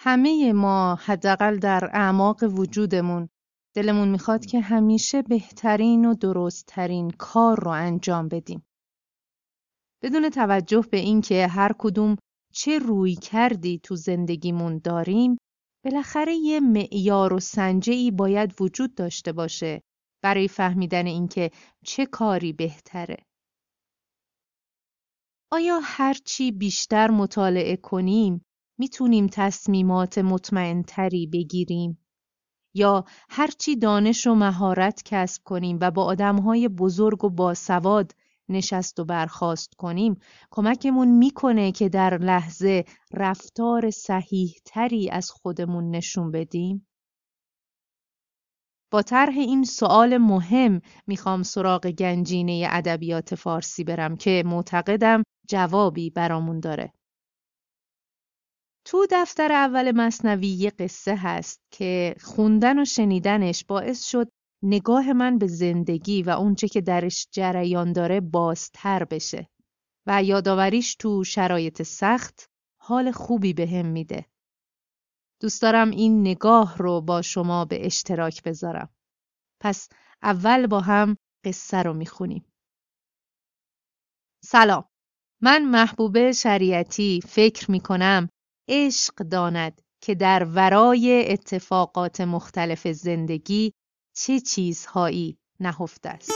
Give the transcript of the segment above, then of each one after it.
همه ما حداقل در اعماق وجودمون دلمون می‌خواد که همیشه بهترین و درستترین کار رو انجام بدیم. بدون توجه به اینکه هر کدوم چه روی کردی تو زندگیمون داریم بالاخره یه معیار و سنجه ای باید وجود داشته باشه برای فهمیدن اینکه چه کاری بهتره. آیا هرچی بیشتر مطالعه کنیم می‌تونیم تصمیمات مطمئنتری بگیریم؟ یا هرچی دانش و مهارت کسب کنیم و با آدمهای بزرگ و باسواد نشست و برخواست کنیم کمکمون می‌کنه که در لحظه رفتار صحیح تری از خودمون نشون بدیم؟ با طرح این سوال مهم می‌خوام سراغ گنجینه ادبیات فارسی برم که معتقدم جوابی برامون داره. تو دفتر اول مصنوی یه قصه هست که خوندن و شنیدنش باعث شد نگاه من به زندگی و اونچه که درش جریان داره بازتر بشه و یادآوریش تو شرایط سخت حال خوبی بهم به میده. دوست دارم این نگاه رو با شما به اشتراک بذارم. پس اول با هم قصه رو می‌خونیم. سلام. من محبوبه شریعتی فکر می‌کنم عشق داند که در ورای اتفاقات مختلف زندگی چه چیزهایی نهفته است.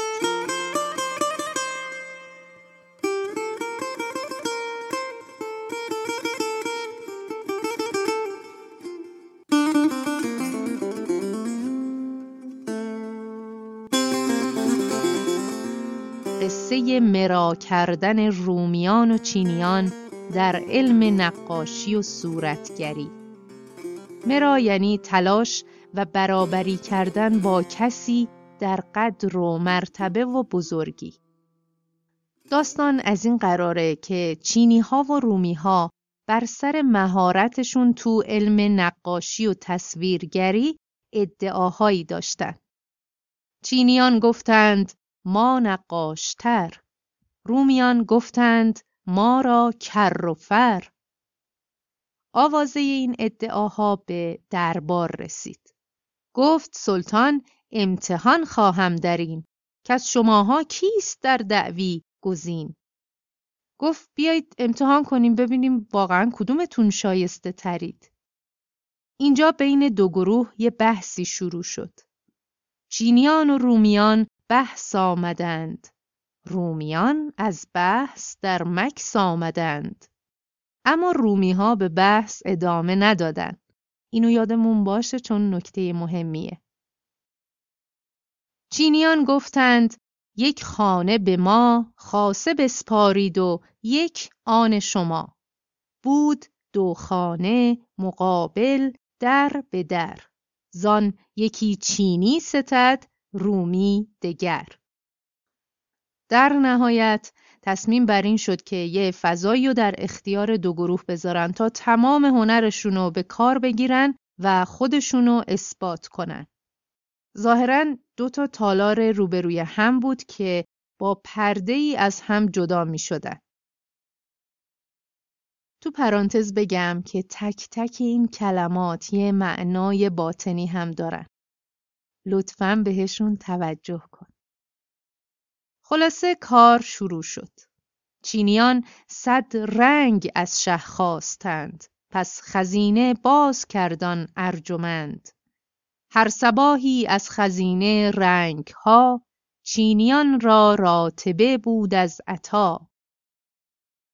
قصه مرا کردن رومیان و چینیان در علم نقاشی و صورتگری. مرا یعنی تلاش و برابری کردن با کسی در قدر و مرتبه و بزرگی. داستان از این قراره که چینی ها و رومی ها بر سر مهارتشون تو علم نقاشی و تصویرگری ادعاهایی داشتند. چینیان گفتند ما نقاشتر. رومیان گفتند ما را کر و فر. آوازه این ادعاها به دربار رسید. گفت سلطان امتحان خواهم در این. که از شماها کیست در دعوی گزین؟ گفت بیایید امتحان کنیم ببینیم واقعا کدومتون شایسته ترید. اینجا بین دو گروه یه بحثی شروع شد. چینیان و رومیان بحث آمدند. رومیان از بحث در مکس آمدند. اما رومی ها به بحث ادامه ندادند اینو یادمون باشه چون نکته مهمیه. چینیان گفتند یک خانه به ما خاصه بسپارید و یک آن شما. بود دو خانه مقابل در به در. زان یکی چینی ستد رومی دگر. در نهایت تصمیم بر این شد که یه فضایی رو در اختیار دو گروه بذارن تا تمام هنرشون رو به کار بگیرن و خودشون رو اثبات کنن. ظاهرا دو تا تالار روبروی هم بود که با پرده ای از هم جدا می شدن. تو پرانتز بگم که تک تک این کلمات یه معنای باطنی هم دارن. لطفاً بهشون توجه کن. خلاصه کار شروع شد. چینیان صد رنگ از شه خواستند. پس خزینه باز کردان ارجمند. هر سباهی از خزینه رنگ ها چینیان را راتبه بود از عطا.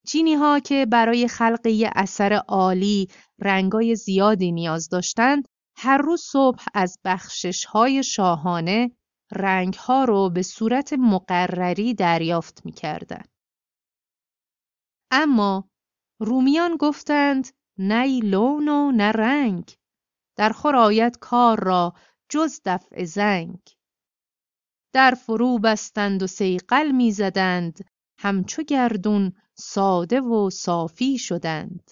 چینی ها که برای خلق اثر عالی رنگای زیادی نیاز داشتند هر روز صبح از بخشش های شاهانه رنگ ها رو به صورت مقرری دریافت می کردن. اما رومیان گفتند نه لون و نه رنگ. در خورایت کار را جز دفع زنگ. در فرو بستند و سیقل می زدند همچو گردون ساده و صافی شدند.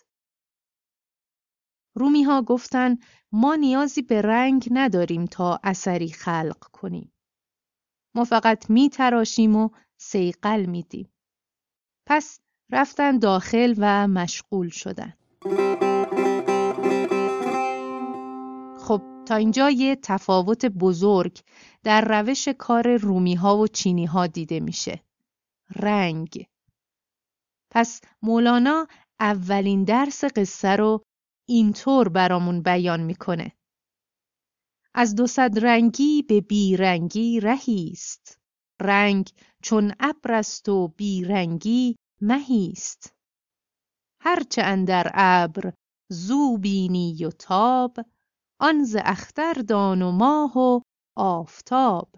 رومی ها گفتند ما نیازی به رنگ نداریم تا اثری خلق کنیم. ما فقط می تراشیم و سیقل میدیم. پس رفتن داخل و مشغول شدن. تا اینجا یه تفاوت بزرگ در روش کار رومی ها و چینی ها دیده میشه. رنگ پس مولانا اولین درس قصه رو اینطور برامون بیان می‌کنه. از دو صد رنگی به بیرنگی رهیست. رنگ چون ابر است و بیرنگی مهیست. هرچه اندر ابر زو بینی و تاب آن ز اختر دان و ماه و آفتاب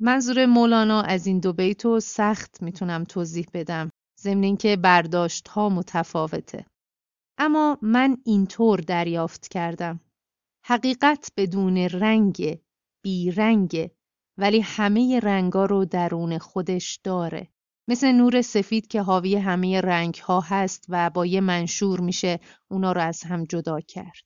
منظور مولانا از این دو بیتو سخت می‌تونم توضیح بدم ضمن اینکه برداشت ها متفاوته اما من اینطور دریافت کردم حقیقت بدون رنگ بی رنگ ولی همه رنگا رو درون خودش داره مثل نور سفید که حاوی همه رنگ ها هست و با یه منشور میشه اونا رو از هم جدا کرد.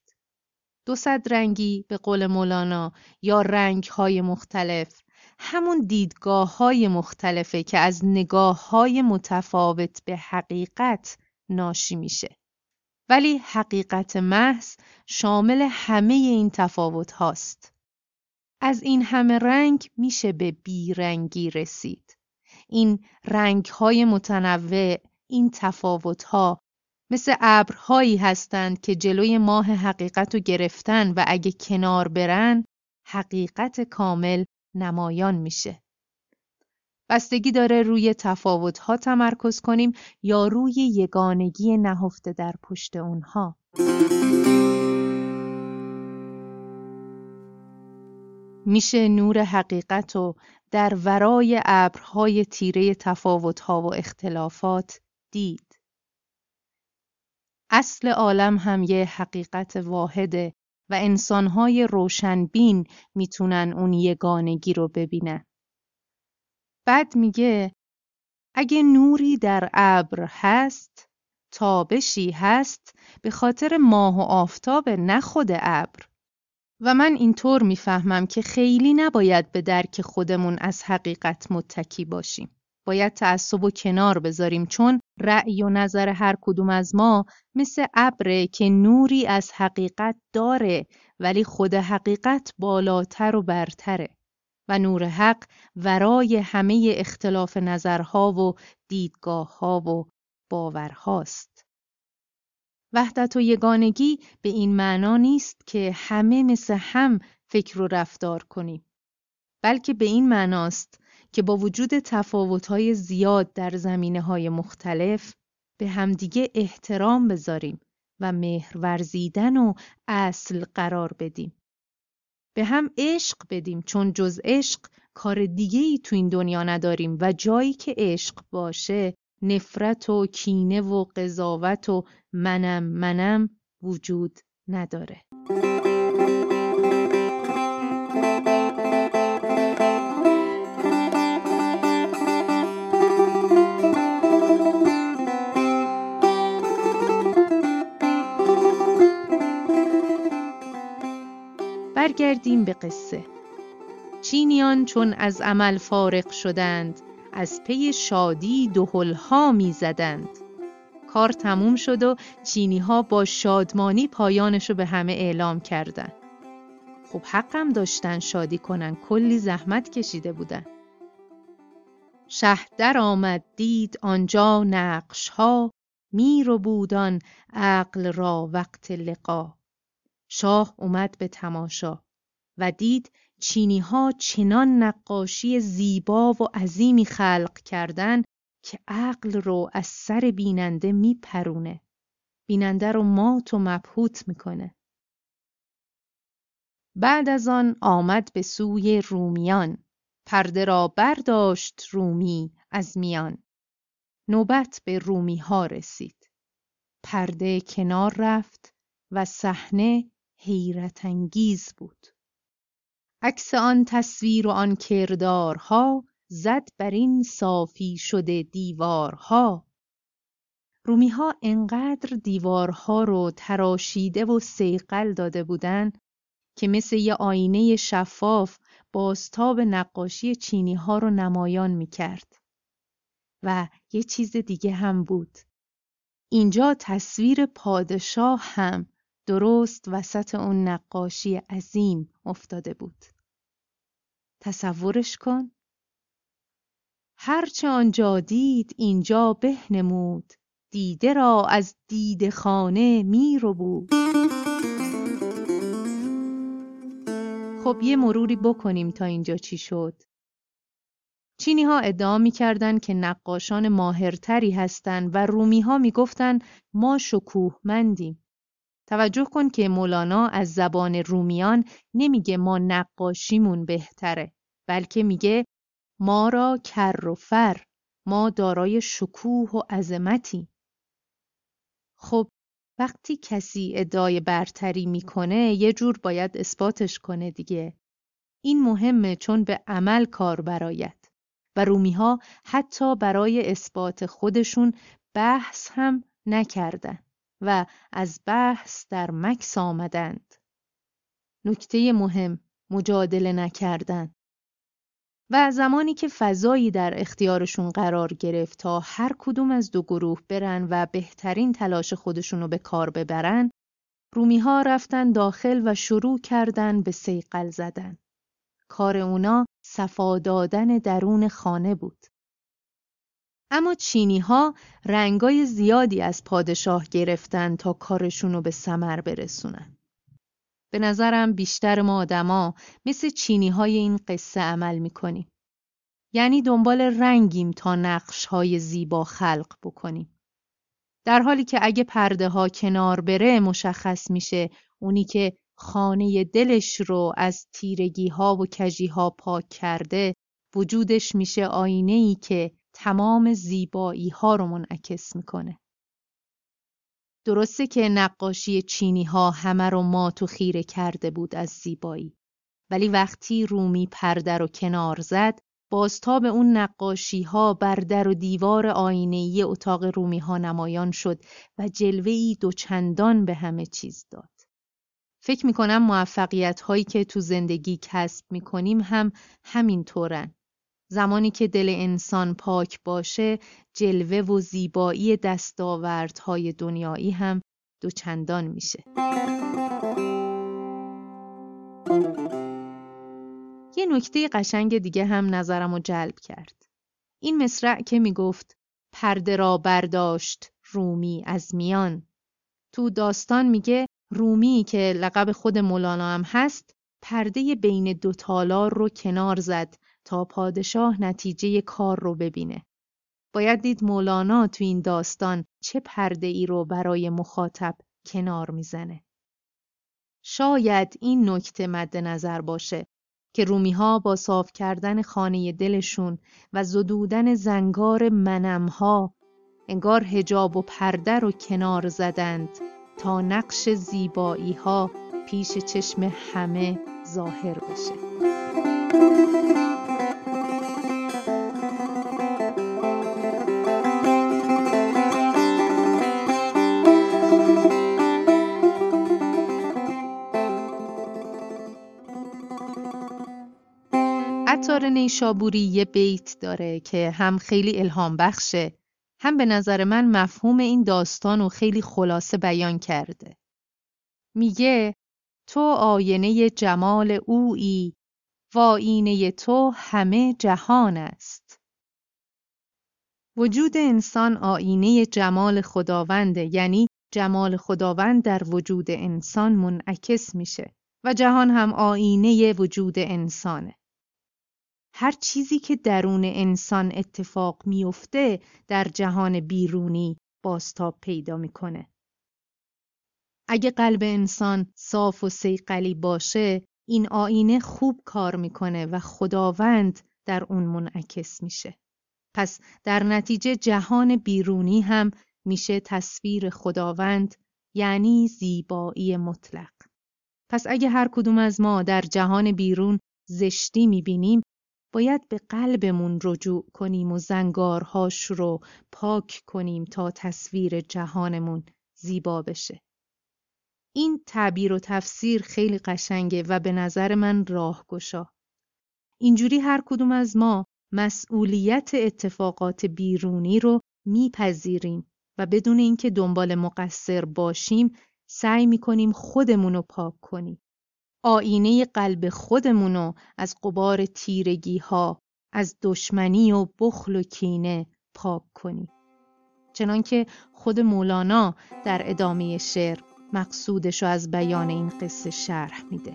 دو صد رنگی به قول مولانا یا رنگ های مختلف همون دیدگاه های مختلفه که از نگاه های متفاوت به حقیقت ناشی میشه. ولی حقیقت محض شامل همه این تفاوت هاست. از این همه رنگ میشه به بیرنگی رسید. این رنگهای متنوع، این تفاوتها مثل ابرهایی هستند که جلوی ماه حقیقت رو گرفتن و اگه کنار برن حقیقت کامل نمایان میشه. بستگی داره روی تفاوتها تمرکز کنیم یا روی یگانگی نهفته در پشت اونها. میشه نور حقیقت و در ورای ابرهای تیره تفاوتها و اختلافات دید. اصل عالم هم یه حقیقت واحده و انسانهای روشنبین می‌تونن اون یگانگی رو ببینن. بعد میگه اگه نوری در ابر هست تابشی هست به خاطر ماه و آفتاب نه خود ابر و من اینطور می‌فهمم که خیلی نباید به درک خودمون از حقیقت متکی باشیم. باید تعصب و کنار بذاریم چون رأی و نظر هر کدوم از ما مثل ابره که نوری از حقیقت داره ولی خود حقیقت بالاتر و برتره و نور حق ورای همه اختلاف نظرها و دیدگاهها و باورهاست. وحدت و یگانگی به این معنا نیست که همه مثل هم فکر و رفتار کنیم بلکه به این معناست که با وجود تفاوت‌های زیاد در زمینه های مختلف به همدیگه احترام بذاریم و مهر ورزیدن و اصل قرار بدیم. به هم عشق بدیم چون جز عشق کار دیگه ای تو این دنیا نداریم و جایی که عشق باشه نفرت و کینه و قضاوت و منم منم وجود نداره. برگردیم به قصه چینیان چون از عمل فارغ شدند از پی شادی دهلها می زدند. کار تموم شد و چینی ها با شادمانی پایانشو به همه اعلام کردن. خب حقم داشتن شادی کنن کلی زحمت کشیده بودن. شهدر آمد دید آنجا نقش ها میر و بودان عقل را وقت لقا شاه اومد به تماشا و دید چینی ها چنان نقاشی زیبا و عظیمی خلق کردن که عقل رو از سر بیننده میپرونه. بیننده رو مات و مبهوت می‌کنه. بعد از آن آمد به سوی رومیان. پرده را برداشت رومی از میان. نوبت به رومی ها رسید. پرده کنار رفت و صحنه حیرت انگیز بود. عکس آن تصویر و آن کردارها زد بر این صافی شده دیوارها رومیها انقدر دیوارها رو تراشیده و سیقل داده بودند که مثل یه آینه شفاف بازتاب نقاشی چینی ها رو نمایان می کرد. و یه چیز دیگه هم بود. اینجا تصویر پادشاه هم درست وسط اون نقاشی عظیم افتاده بود. تصورش کن. هرچه آنجا دید اینجا به نمود. دیده را از دید خانه می رو بود خب یه مروری بکنیم تا اینجا چی شد. چینی ها ادعا می کردن که نقاشان ماهرتری هستند و رومی ها می گفتن ما شکوهمندیم. توجه کن که مولانا از زبان رومیان نمیگه ما نقاشیمون بهتره بلکه میگه ما را کر و فر ما دارای شکوه و عظمتی. خب وقتی کسی ادعای برتری می‌کنه یه جور باید اثباتش کنه دیگه. این مهمه چون به عمل کار برایت و رومی ها حتی برای اثبات خودشون بحث هم نکردن. و از بحث در مکس آمدند نکته مهم مجادله نکردن و زمانی که فضایی در اختیارشون قرار گرفت تا هر کدوم از دو گروه برن و بهترین تلاش خودشونو به کار ببرن رومی ها رفتن داخل و شروع کردن به سیقل زدن. کار اونا صفا دادن درون خانه بود. اما چینی ها رنگای زیادی از پادشاه گرفتن تا کارشونو به سمر برسونن. به نظرم بیشتر ما آدما مثل چینی های این قصه عمل می‌کنیم. یعنی دنبال رنگیم تا نقش های زیبا خلق بکنیم. در حالی که اگه پرده ها کنار بره مشخص میشه اونی که خانه دلش رو از تیرگی ها و کجی ها پاک کرده وجودش میشه آینه ای که تمام زیبایی ها رو منعکس می‌کنه. درسته که نقاشی چینی ها همه رو مات و خیره کرده بود از زیبایی ولی وقتی رومی پرده رو کنار زد بازتاب اون نقاشی ها بر در و دیوار آینه‌ای اتاق رومی ها نمایان شد و جلوه‌ای دوچندان به همه چیز داد. فکر می‌کنم موفقیت هایی که تو زندگی کسب می‌کنیم هم همین طورن. زمانی که دل انسان پاک باشه جلوه و زیبایی دستاوردهای دنیایی هم دوچندان میشه. یه نکته قشنگ دیگه هم نظرم رو جلب کرد. این مصرع که می‌گفت پرده را برداشت رومی از میان. تو داستان میگه رومی که لقب خود مولانا هم هست پرده بین دو تالار رو کنار زد تا پادشاه نتیجه کار رو ببینه. باید دید مولانا تو این داستان چه پرده ای رو برای مخاطب کنار می‌زنه. شاید این نکته مد نظر باشه که رومی ها با صاف کردن خانه دلشون و زدودن زنگار منمها انگار هجاب و پرده رو کنار زدند تا نقش زیبایی ها پیش چشم همه ظاهر بشه. نیشابوری یه بیت داره که هم خیلی الهام بخشه هم به نظر من مفهوم این داستان رو خیلی خلاصه بیان کرده. میگه تو آینه جمال اویی و آینه تو همه جهان است. وجود انسان آینه جمال خداونده یعنی جمال خداوند در وجود انسان منعکس میشه و جهان هم آینه وجود انسانه. هر چیزی که درون انسان اتفاق میفته در جهان بیرونی باستاب پیدا می‌کنه. اگه قلب انسان صاف و سیقلی باشه این آینه خوب کار می‌کنه و خداوند در اون منعکس میشه. پس در نتیجه جهان بیرونی هم میشه تصویر خداوند یعنی زیبایی مطلق. پس اگه هر کدوم از ما در جهان بیرون زشتی می‌بینیم باید به قلبمون رجوع کنیم و زنگارهاش رو پاک کنیم تا تصویر جهانمون زیبا بشه. این تعبیر و تفسیر خیلی قشنگه و به نظر من راهگشا. اینجوری هر کدوم از ما مسئولیت اتفاقات بیرونی رو میپذیریم و بدون اینکه دنبال مقصر باشیم سعی می‌کنیم خودمونو پاک کنیم. آینه قلب خودمونو از قبار تیرگی ها، از دشمنی و بخل و کینه پاک کنیم. چنانکه خود مولانا در ادامه شعر مقصودش رو از بیان این قصه شرح میده.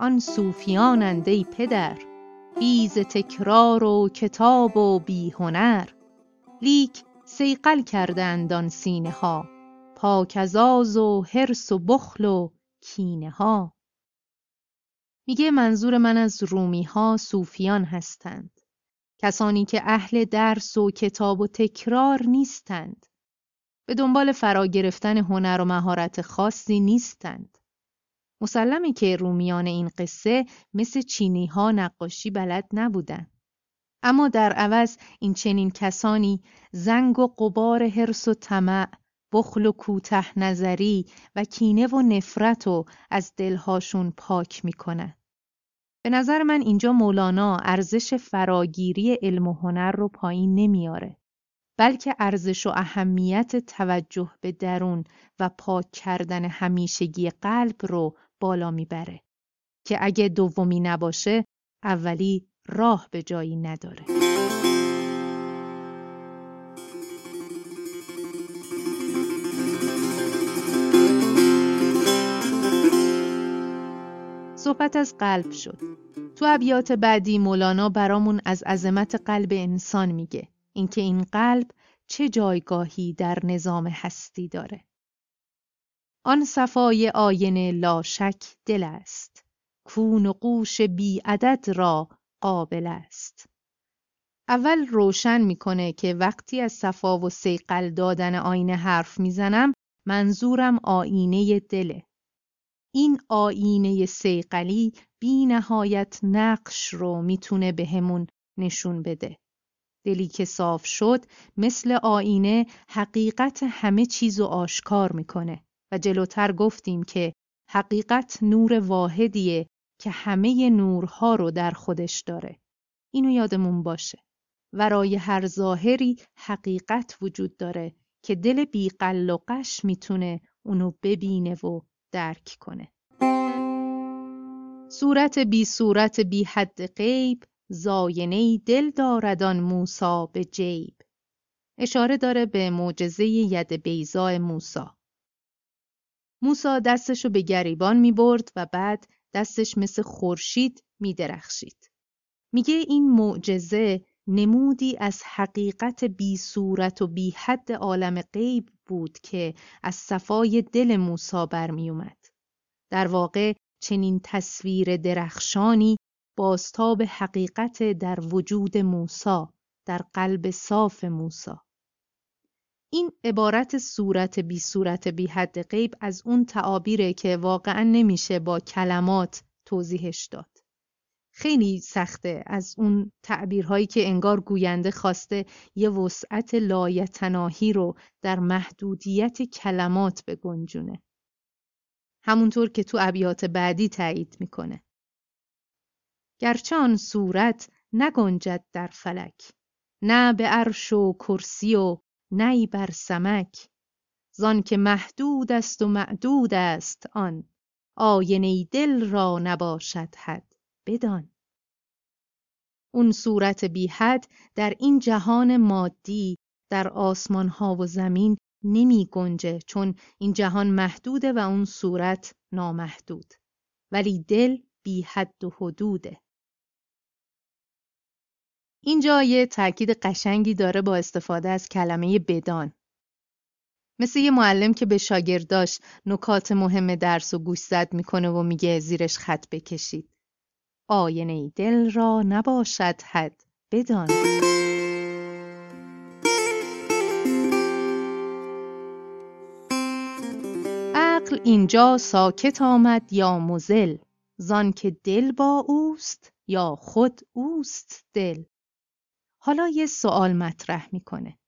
آن صوفیانند ای پدر بی ز تکرار و کتاب و بی هنر لیک صیقل کردند آن سینه ها پاک از آز و حرص و بخل و کینه ها میگه منظور من از رومی ها صوفیان هستند. کسانی که اهل درس و کتاب و تکرار نیستند. به دنبال فرا گرفتن هنر و مهارت خاصی نیستند. مسلمه که رومیان این قصه مثل چینی ها نقاشی بلد نبودن. اما در عوض این چنین کسانی زنگ و قبار حرس و طمع بخل و کوته نظری و کینه و نفرت و از دلهاشون پاک می‌کنن. به نظر من اینجا مولانا ارزش فراگیری علم و هنر رو پایین نمیاره. بلکه ارزش و اهمیت توجه به درون و پاک کردن همیشگی قلب رو بالا می‌بره که اگه دومی نباشه اولی راه به جایی نداره. صحبت از قلب شد. تو ابیات بعدی مولانا برامون از عظمت قلب انسان میگه اینکه این قلب چه جایگاهی در نظام هستی داره. آن صفای آینه لاشک دل است. کون و قوش بی عدد را قابل است. اول روشن می‌کنه که وقتی از صفا و سیقل دادن آینه حرف می‌زنم منظورم آینه دله. این آینه سیقلی بی نهایت نقش رو می‌تونه بهمون نشون بده. دلی که صاف شد مثل آینه حقیقت همه چیزو آشکار می‌کنه. و جلوتر گفتیم که حقیقت نور واحدیه که همه نورها رو در خودش داره. اینو یادمون باشه. ورای هر ظاهری حقیقت وجود داره که دل بیقل و قش می‌تونه اونو ببینه و درک کنه. صورت بی صورت بی حد غیب زاینه دل داردان موسا به جیب اشاره داره به معجزه ید بیزا موسا موسا دستشو به گریبان می برد و بعد دستش مثل خورشید می درخشید. میگه این معجزه نمودی از حقیقت بی صورت و بی حد عالم غیب بود که از صفای دل موسا برمی اومد. در واقع چنین تصویر درخشانی بازتاب حقیقت در وجود موسا در قلب صاف موسا این عبارت صورت بی صورت بی حد غیب از اون تعابیره که واقعا نمیشه با کلمات توضیحش داد. خیلی سخته از اون تعبیرهایی که انگار گوینده خواسته یه وسعت لایتناهی رو در محدودیت کلمات بگنجونه. همونطور که تو ابیات بعدی تایید می‌کنه. گرچه آن صورت نگنجد در فلک نه به عرش و کرسی و نی بر سمک زان که محدود است و معدود است آن. آینه دل را نباشد حد بدان. اون صورت بی حد در این جهان مادی در آسمان ها و زمین نمی گنجه چون این جهان محدوده و اون صورت نامحدود. ولی دل بی حد و حدوده. اینجا یه تاکید قشنگی داره با استفاده از کلمه بدان. مثل یه معلم که به شاگرداش نکات مهم درس و گوش زد می‌کنه و میگه زیرش خط بکشید. آینه دل را نباشد حد بدان. عقل اینجا ساکت آمد یا مزل زان که دل با اوست یا خود اوست دل حالا یه سوال مطرح می‌کنه.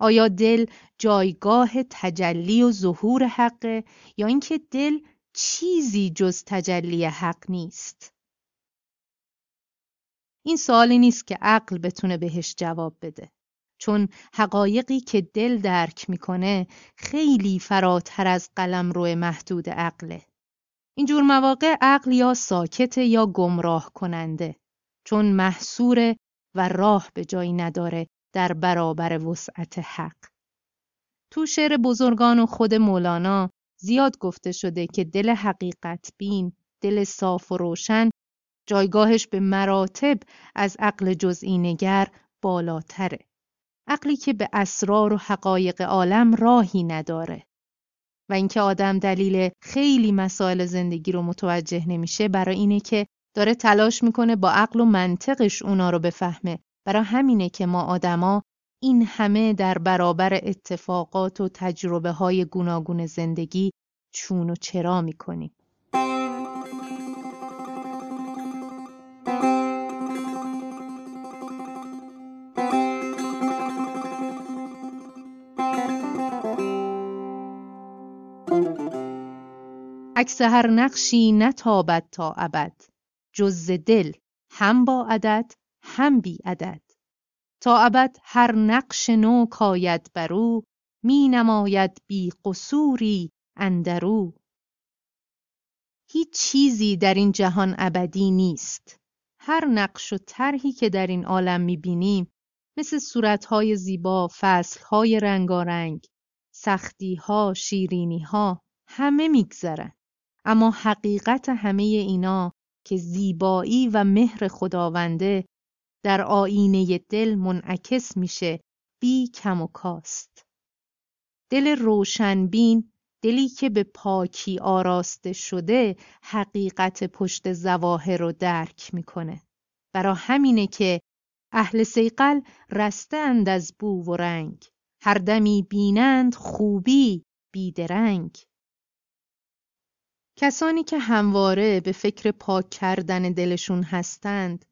آیا دل جایگاه تجلی و ظهور حقه یا اینکه دل چیزی جز تجلی حق نیست؟ این سوالی نیست که عقل بتونه بهش جواب بده. چون حقایقی که دل درک می‌کنه خیلی فراتر از قلم روی محدود عقله. اینجور مواقع عقل یا ساکت یا گمراه کننده چون محصور و راه به جایی نداره در برابر وسعت حق. تو شعر بزرگان و خود مولانا زیاد گفته شده که دل حقیقت بین، دل صاف و روشن جایگاهش به مراتب از عقل جزئی نگر بالاتره. عقلی که به اسرار و حقایق عالم راهی نداره. و اینکه آدم دلیل خیلی مسائل زندگی رو متوجه نمیشه برای اینه که داره تلاش می‌کنه با عقل و منطقش اونا رو بفهمه. برای همینه که ما آدما این همه در برابر اتفاقات و تجربه های گوناگون زندگی چون و چرا می‌کنیم. عکس هر نقشی نتابد تا ابد. جز دل هم با عدد هم بی عدد. تا ابد هر نقش نو کاید برو می نماید بی قصوری اندرو هیچ چیزی در این جهان ابدی نیست. هر نقش و طرحی که در این عالم می‌بینیم مثل صورتهای زیبا، فصلهای رنگارنگ، سختیها، شیرینیها همه میگذرن. اما حقیقت همه اینا که زیبایی و مهر خداونده در آینه دل منعکس میشه بی کم و کاست. دل روشنبین دلی که به پاکی آراسته شده حقیقت پشت زواهر رو درک می‌کنه. برا همینه که اهل سیقل رستند از بو و رنگ هر دمی بینند خوبی بیدرنگ کسانی که همواره به فکر پاک کردن دلشون هستند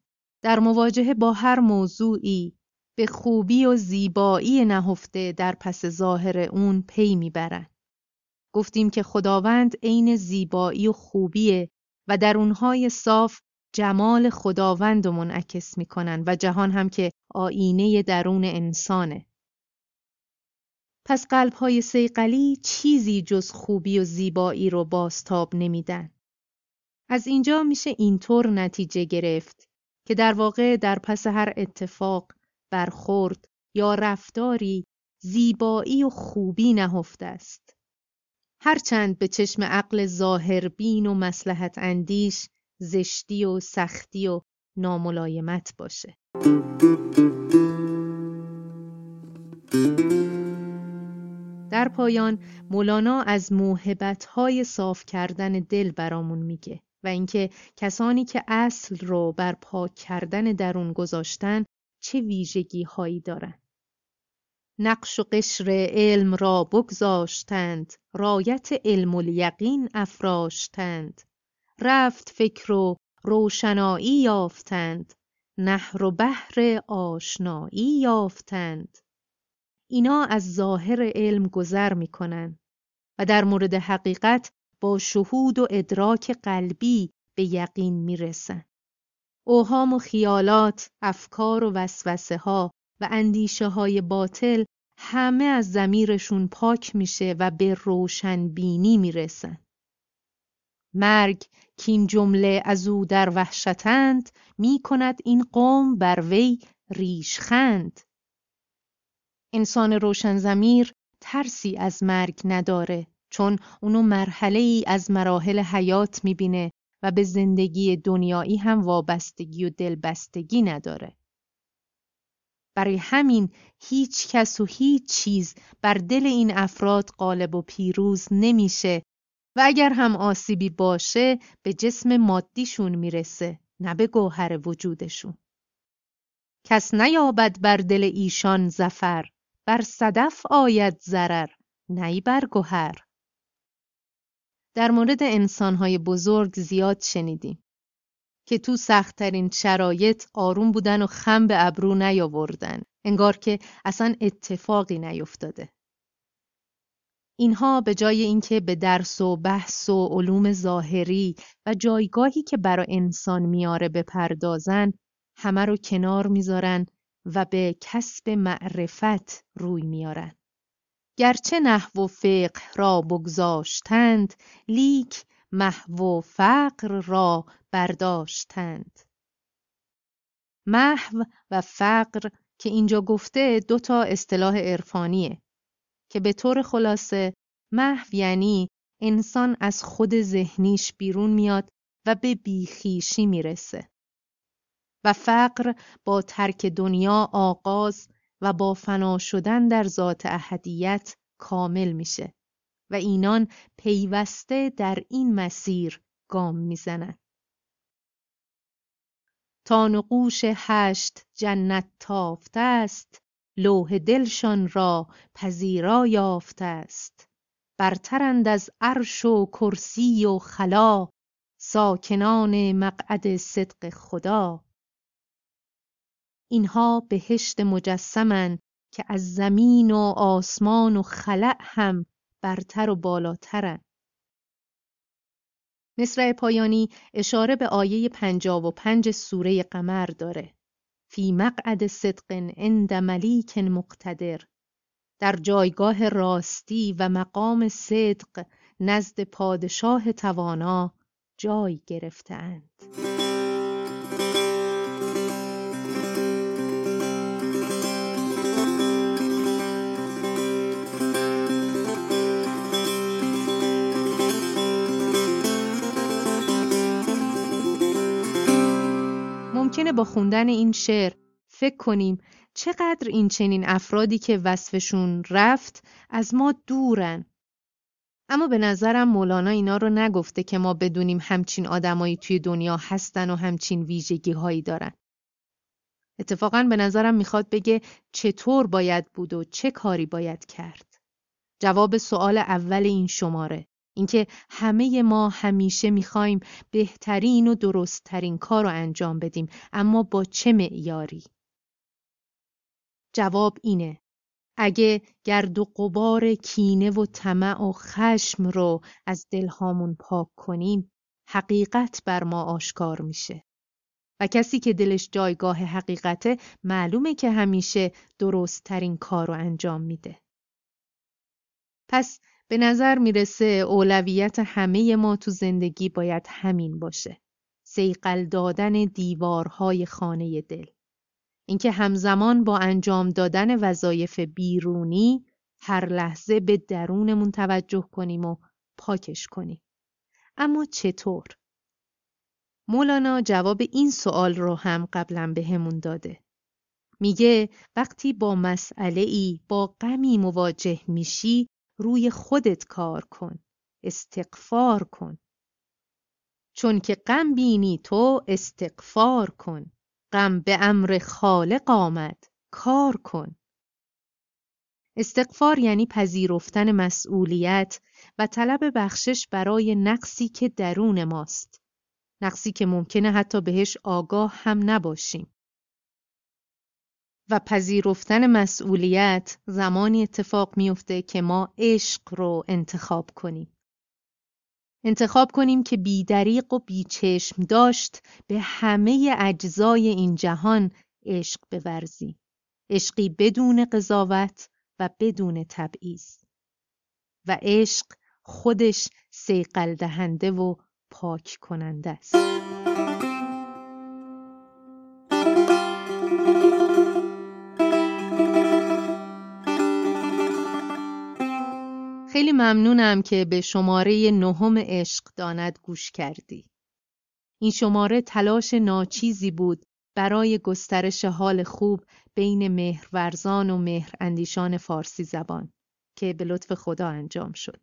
در مواجهه با هر موضوعی به خوبی و زیبایی نهفته در پس ظاهر اون پی می‌برند. گفتیم که خداوند عین زیبایی و خوبیه و در اونهای صاف جمال خداوند رو منعکس می‌کنن و جهان هم که آینه درون انسانه. پس قلبهای سیقلی چیزی جز خوبی و زیبایی رو باستاب نمیدن. از اینجا میشه اینطور نتیجه گرفت که در واقع در پس هر اتفاق، برخورد یا رفتاری زیبایی و خوبی نهفته است. هرچند به چشم عقل ظاهر بین و مسلحت اندیش زشتی و سختی و ناملایمت باشه. در پایان مولانا از موهبت‌های صاف کردن دل برامون میگه و اینکه کسانی که اصل رو بر پاک کردن درون گذاشتن چه ویژگی هایی دارند. نقش و قشر علم را بگذاشتند رایت علم الیقین افراشتند رفت فکر و روشنایی یافتند نهر و بحر آشنایی یافتند اینا از ظاهر علم گذر می‌کنن و در مورد حقیقت با شهود و ادراک قلبی به یقین می‌رسن. اوهام و خیالات، افکار و وسوسه ها و اندیشه های باطل همه از زمیرشون پاک میشه و به روشن بینی می‌رسن. مرگ که این جمله از او در وحشتند می کند این قوم بر وی ریشخند انسان روشن زمیر ترسی از مرگ نداره چون اونو مرحله ای از مراحل حیات می‌بینه و به زندگی دنیایی هم وابستگی و دلبستگی نداره. برای همین هیچ کس و هیچ چیز بر دل این افراد غالب و پیروز نمیشه و اگر هم آسیبی باشه به جسم مادیشون می‌رسه نه به گوهر وجودشون. کس نیابد بر دل ایشان زفر بر صدف آید ضرر نی بر گوهر در مورد انسانهای بزرگ زیاد شنیدیم که تو سختترین شرایط آروم بودن و خم به ابرو نیاوردن انگار که اصلا اتفاقی نیفتاده. اینها به جای اینکه به درس و بحث و علوم ظاهری و جایگاهی که برای انسان میاره بپردازن همه رو کنار می‌ذارن و به کسب معرفت روی میارن. گرچه نحو و فقه را بگذاشتند لیک محو و فقر را برداشتند. محو و فقر که اینجا گفته دو تا اصطلاح عرفانیه که به طور خلاصه محو یعنی انسان از خود ذهنیش بیرون میاد و به بیخیشی می‌رسه و فقر با ترک دنیا آغاز و با فنا شدن در ذات احدیت کامل میشه و اینان پیوسته در این مسیر گام می‌زنند. تا نقوش هشت جنت تافته است لوح دلشان را پذیرا یافته است برترند از عرش و کرسی و خلا ساکنان مقعد صدق خدا اینها بهشت مجسمن که از زمین و آسمان و خلع هم برتر و بالاترن مصرع پایانی اشاره به آیه پنجاب و پنج سوره قمر داره. فی مقعد صدق عند ملیک مقتدر. در جایگاه راستی و مقام صدق نزد پادشاه توانا جای گرفتهاند. ممکنه با خوندن این شعر فکر کنیم چقدر این چنین افرادی که وصفشون رفت از ما دورن. اما به نظرم مولانا اینا رو نگفته که ما بدونیم همچین آدمایی توی دنیا هستن و همچین ویژگی هایی دارن. اتفاقا به نظرم می‌خواد بگه چطور باید بود و چه کاری باید کرد. جواب سوال اول این شماره. اینکه همه ما همیشه می‌خوایم بهترین و درستترین کار رو انجام بدیم اما با چه معیاری؟ جواب اینه اگه گرد و قبار کینه و طمع و خشم رو از دلهامون پاک کنیم حقیقت بر ما آشکار میشه و کسی که دلش جایگاه حقیقته معلومه که همیشه درست ترین کار رو انجام میده. پس به نظر می‌رسه اولویت همه ما تو زندگی باید همین باشه. سیقل دادن دیوارهای خانه دل. اینکه همزمان با انجام دادن وظایف بیرونی هر لحظه به درونمون توجه کنیم و پاکش کنیم. اما چطور؟ مولانا جواب این سوال رو هم قبلا بهمون داده. میگه وقتی با مسئله ای با غمی مواجه میشی روی خودت کار کن استقفار کن. چون که غم بینی تو استقفار کن. غم به امر خالق آمد کار کن. استقفار یعنی پذیرفتن مسئولیت و طلب بخشش برای نقصی که درون ماست. نقصی که ممکنه حتی بهش آگاه هم نباشیم. و پذیرفتن مسئولیت زمانی اتفاق میفته که ما عشق رو انتخاب کنیم. انتخاب کنیم که بیدریق و بیچشم داشت به همه اجزای این جهان عشق بورزیم. عشقی بدون قضاوت و بدون تبعیض. و عشق خودش سیقل دهنده و پاک کننده است. ممنونم که به شماره نهم عشق داند گوش کردی. این شماره تلاش ناچیزی بود برای گسترش حال خوب بین مهرورزان و مهر اندیشان فارسی زبان که به لطف خدا انجام شد.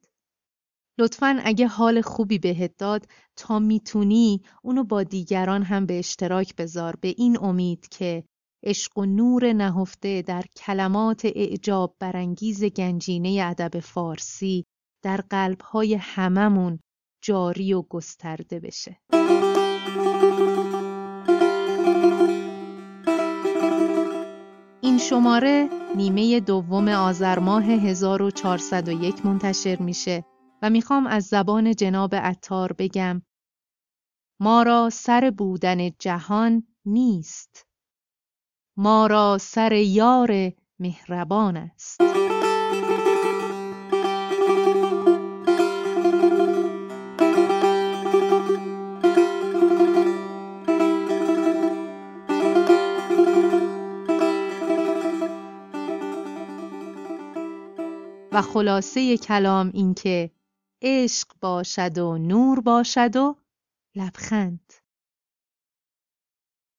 لطفا اگه حال خوبی بهت داد تا می‌تونی اونو با دیگران هم به اشتراک بذار به این امید که عشق و نور نهفته در کلمات اعجاب برانگیز گنجینه ادب فارسی در قلبهای هممون جاری و گسترده بشه. این شماره نیمه دوم آذر ماه 1401 منتشر میشه و می‌خوام از زبان جناب عطار بگم ما را سر بودن جهان نیست ما را سر یار مهربان است. و خلاصه کلام این که عشق باشد و نور باشد و لبخند.